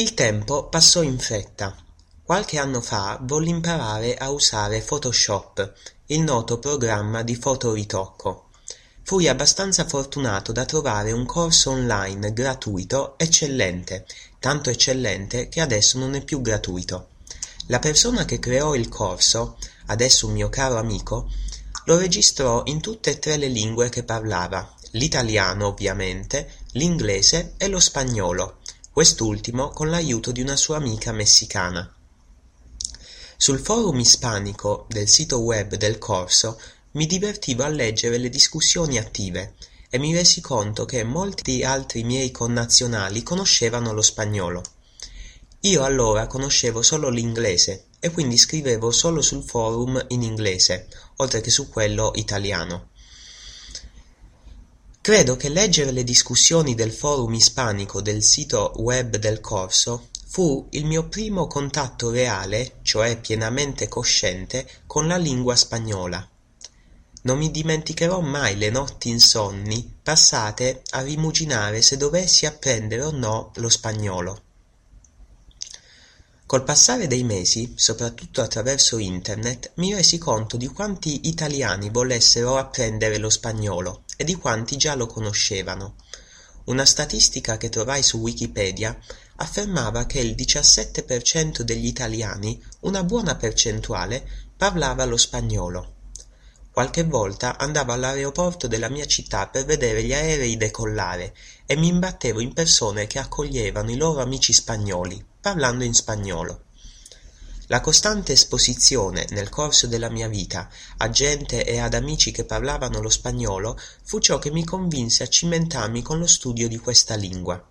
Il tempo passò in fretta. Qualche anno fa volli imparare a usare Photoshop, il noto programma di fotoritocco. Fui abbastanza fortunato da trovare un corso online gratuito eccellente, tanto eccellente che adesso non è più gratuito. La persona che creò il corso, adesso un mio caro amico, lo registrò in tutte e tre le lingue che parlava, l'italiano ovviamente, l'inglese e lo spagnolo, quest'ultimo con l'aiuto di una sua amica messicana. Sul forum ispanico del sito web del corso mi divertivo a leggere le discussioni attive e mi resi conto che molti altri miei connazionali conoscevano lo spagnolo. Io allora conoscevo solo l'inglese e quindi scrivevo solo sul forum in inglese, oltre che su quello italiano. Credo che leggere le discussioni del forum ispanico del sito web del corso fu il mio primo contatto reale, cioè pienamente cosciente, con la lingua spagnola. Non mi dimenticherò mai le notti insonni passate a rimuginare se dovessi apprendere o no lo spagnolo. Col passare dei mesi, soprattutto attraverso internet, mi resi conto di quanti italiani volessero apprendere lo spagnolo e di quanti già lo conoscevano. Una statistica che trovai su Wikipedia affermava che il 17% degli italiani, una buona percentuale, parlava lo spagnolo. Qualche volta andavo all'aeroporto della mia città per vedere gli aerei decollare e mi imbattevo in persone che accoglievano i loro amici spagnoli, parlando in spagnolo. La costante esposizione, nel corso della mia vita, a gente e ad amici che parlavano lo spagnolo fu ciò che mi convinse a cimentarmi con lo studio di questa lingua.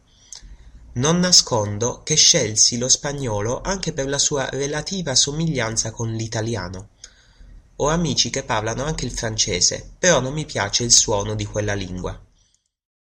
Non nascondo che scelsi lo spagnolo anche per la sua relativa somiglianza con l'italiano. Ho amici che parlano anche il francese, però non mi piace il suono di quella lingua.